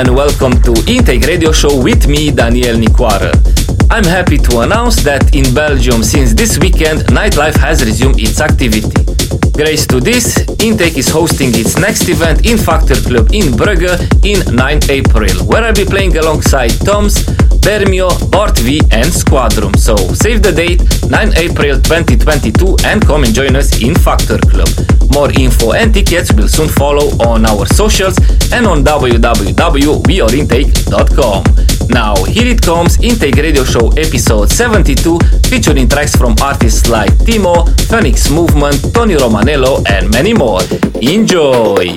and welcome to Intake Radio Show with me, Daniel Nicoire. I'm happy to announce that in Belgium since this weekend, nightlife has resumed its activity. Grace to this, Intake is hosting its next event in Factor Club in Brugge in 9 April, where I'll be playing alongside Toms, Bermio, Bart V and Squadrum. So save the date 9 April 2022 and come and join us in Factor Club. More info and tickets will soon follow on our socials and on www.weareintake.com. Now, here it comes Intake Radio Show episode 72 featuring tracks from artists like Timmo, Phoenix Movement, Tony Romanello and many more. Enjoy!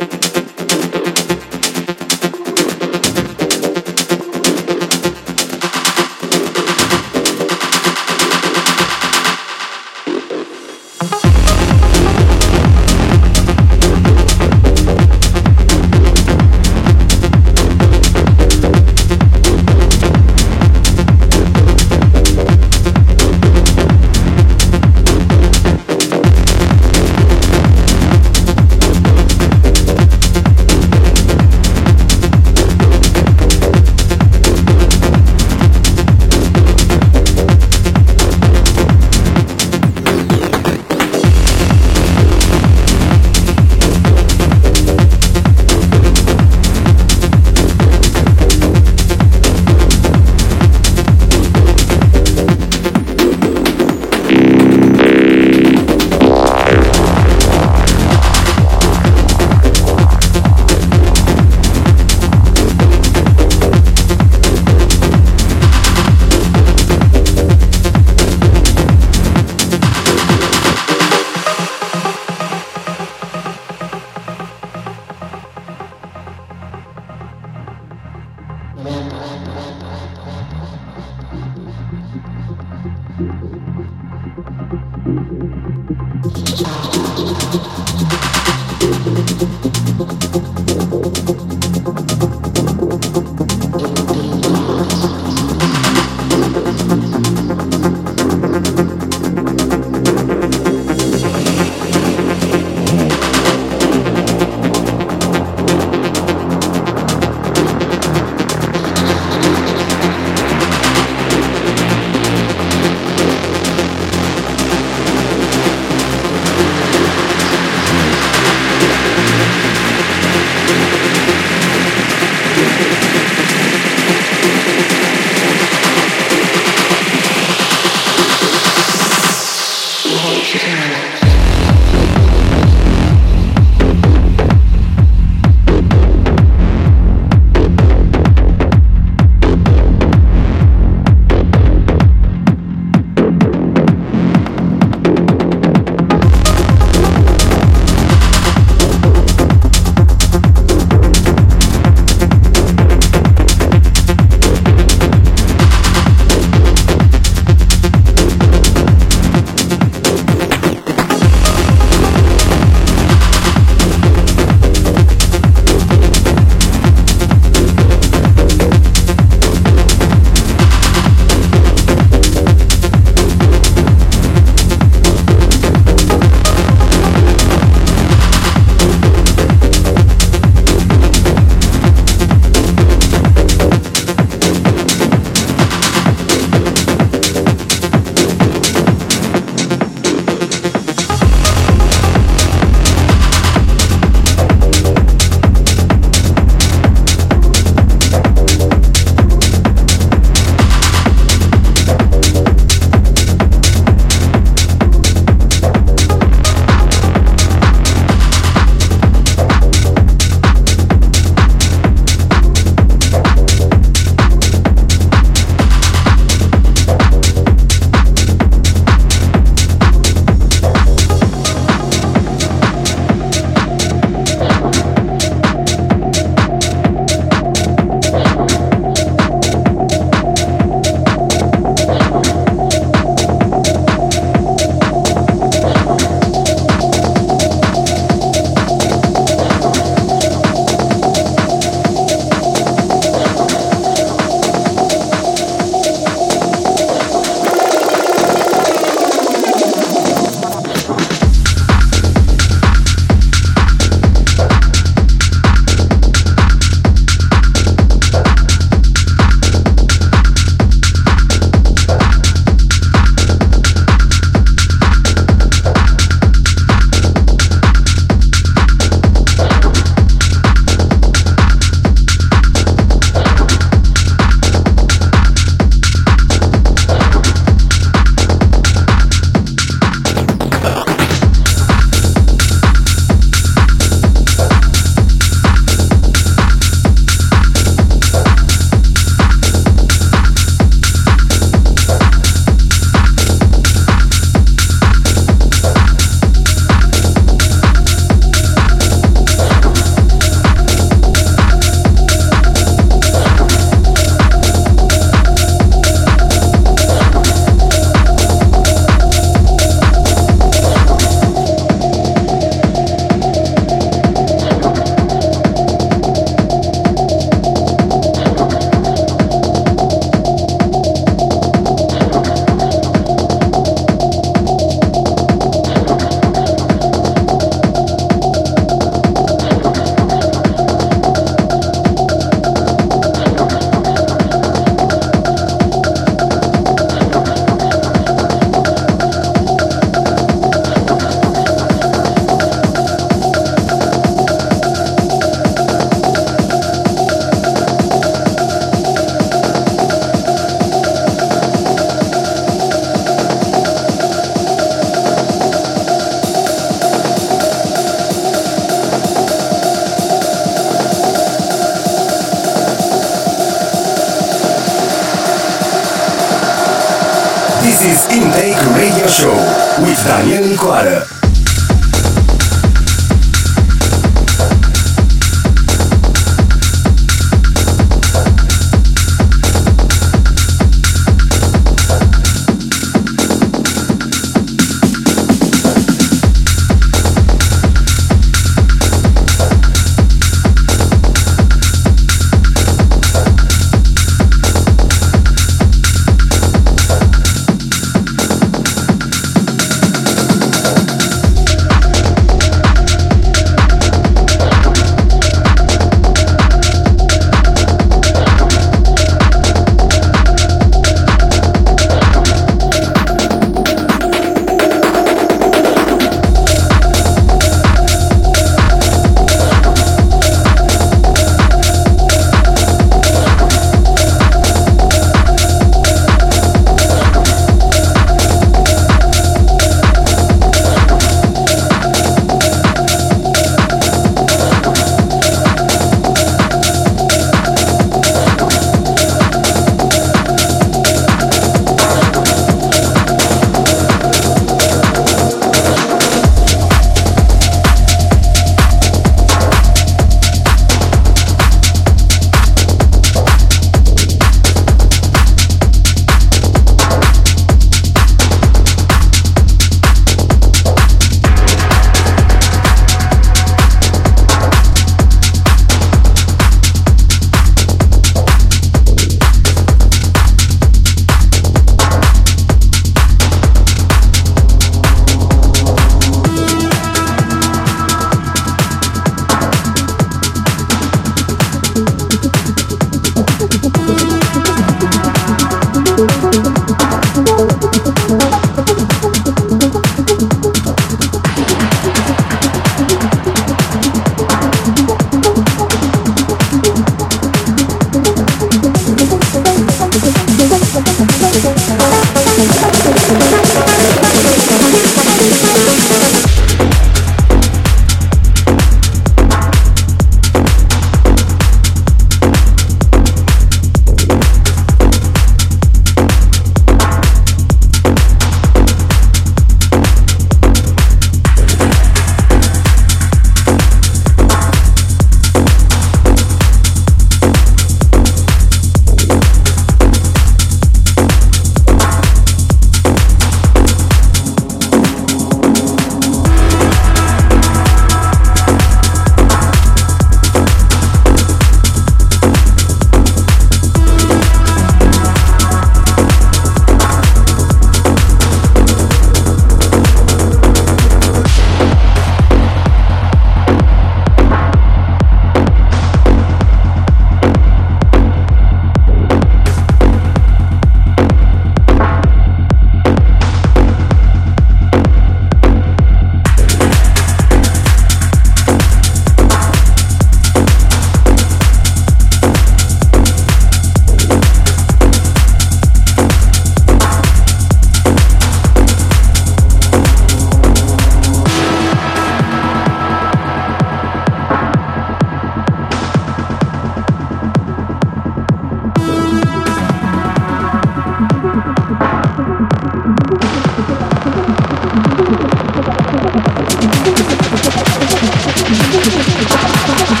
Thank you.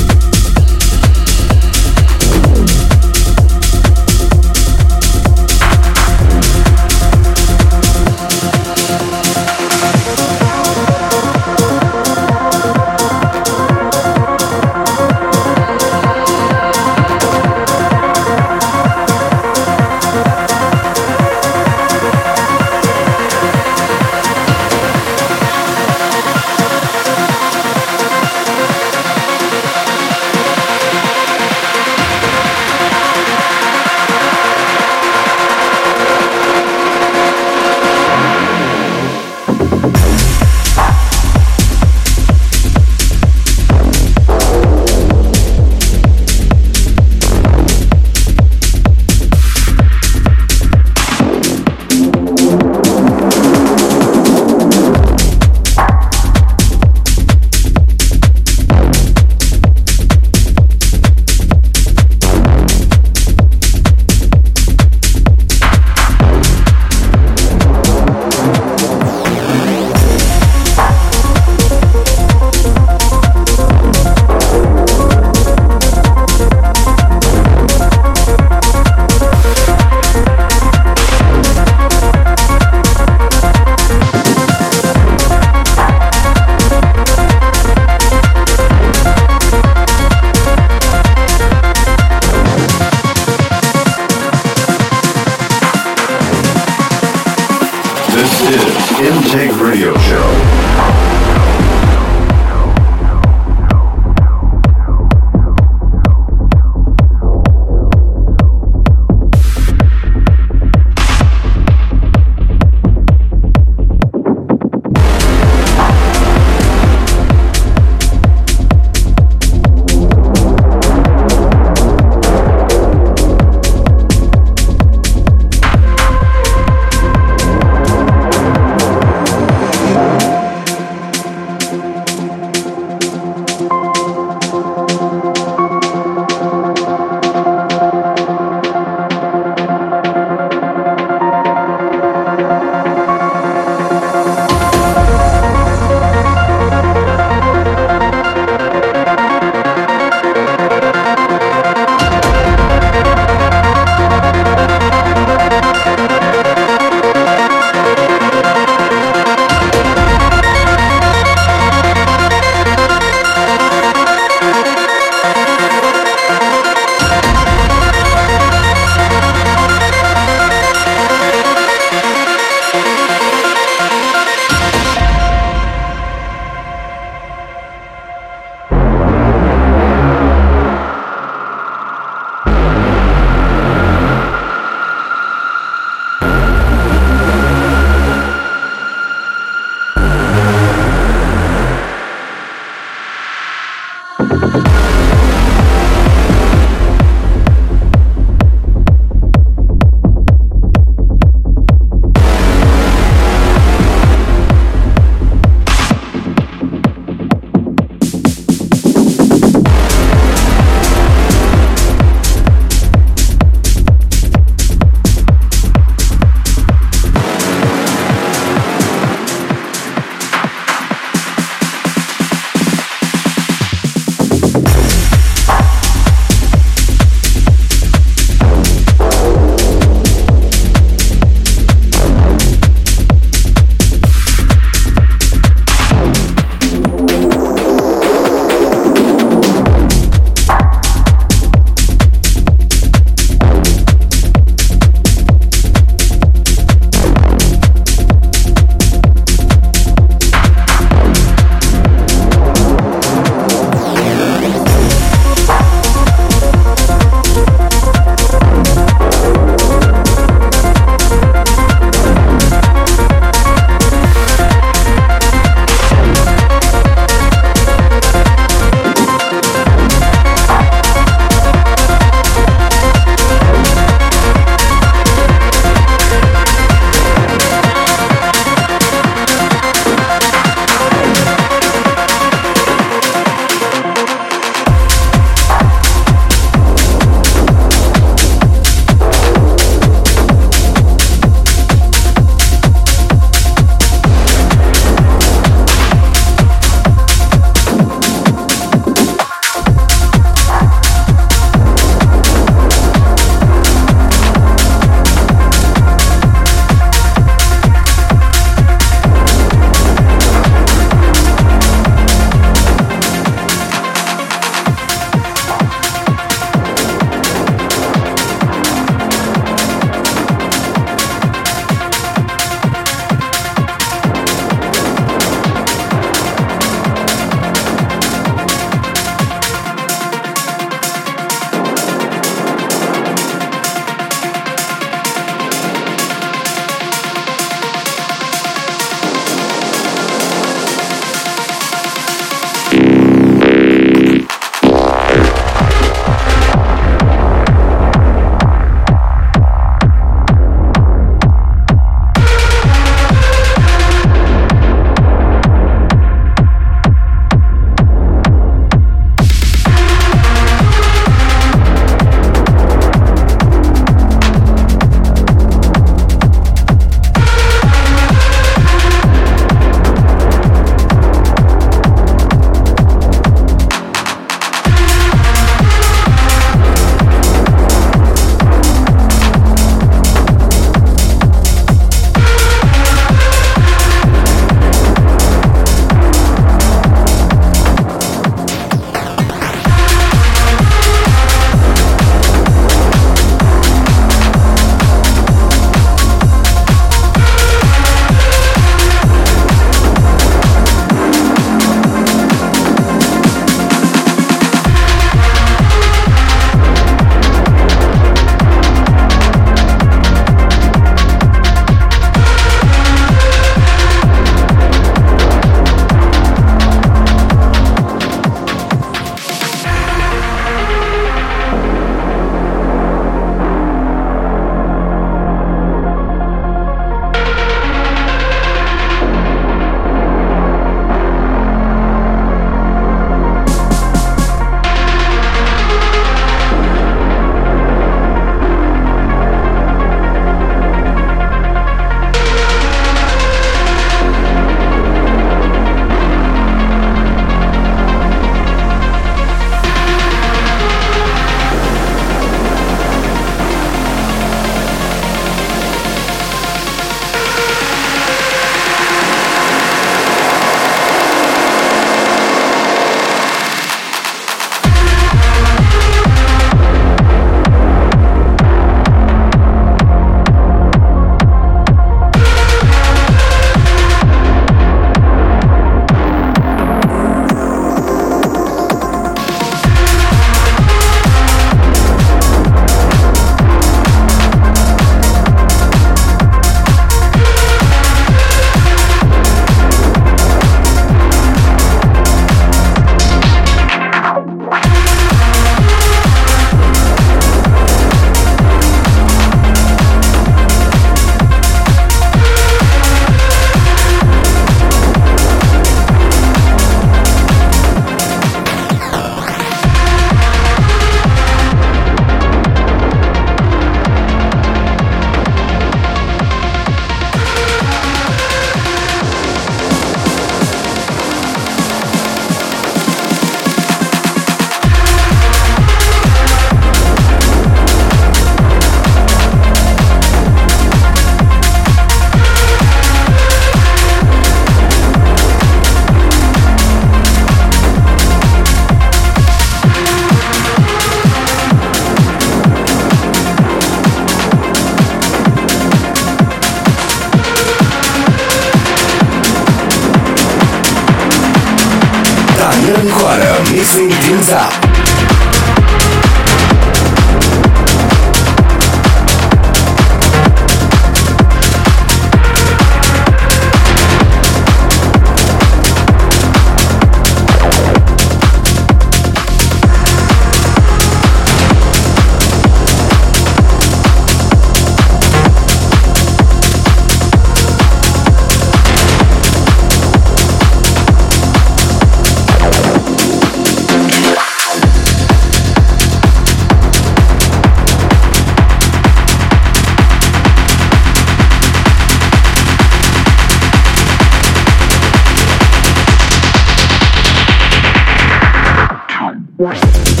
What?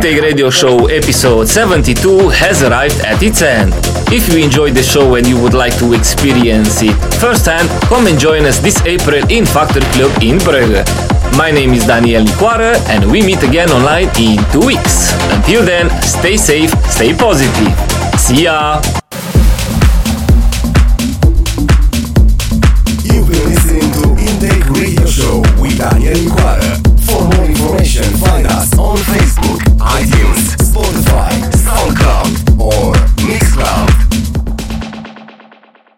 Intake Radio Show episode 72 has arrived at its end. If you enjoyed the show and you would like to experience it firsthand, come and join us this April in Factory Club in Brugge. My name is Daniel Nicoare and we meet again online in two weeks. Until then, stay safe, stay positive. See ya!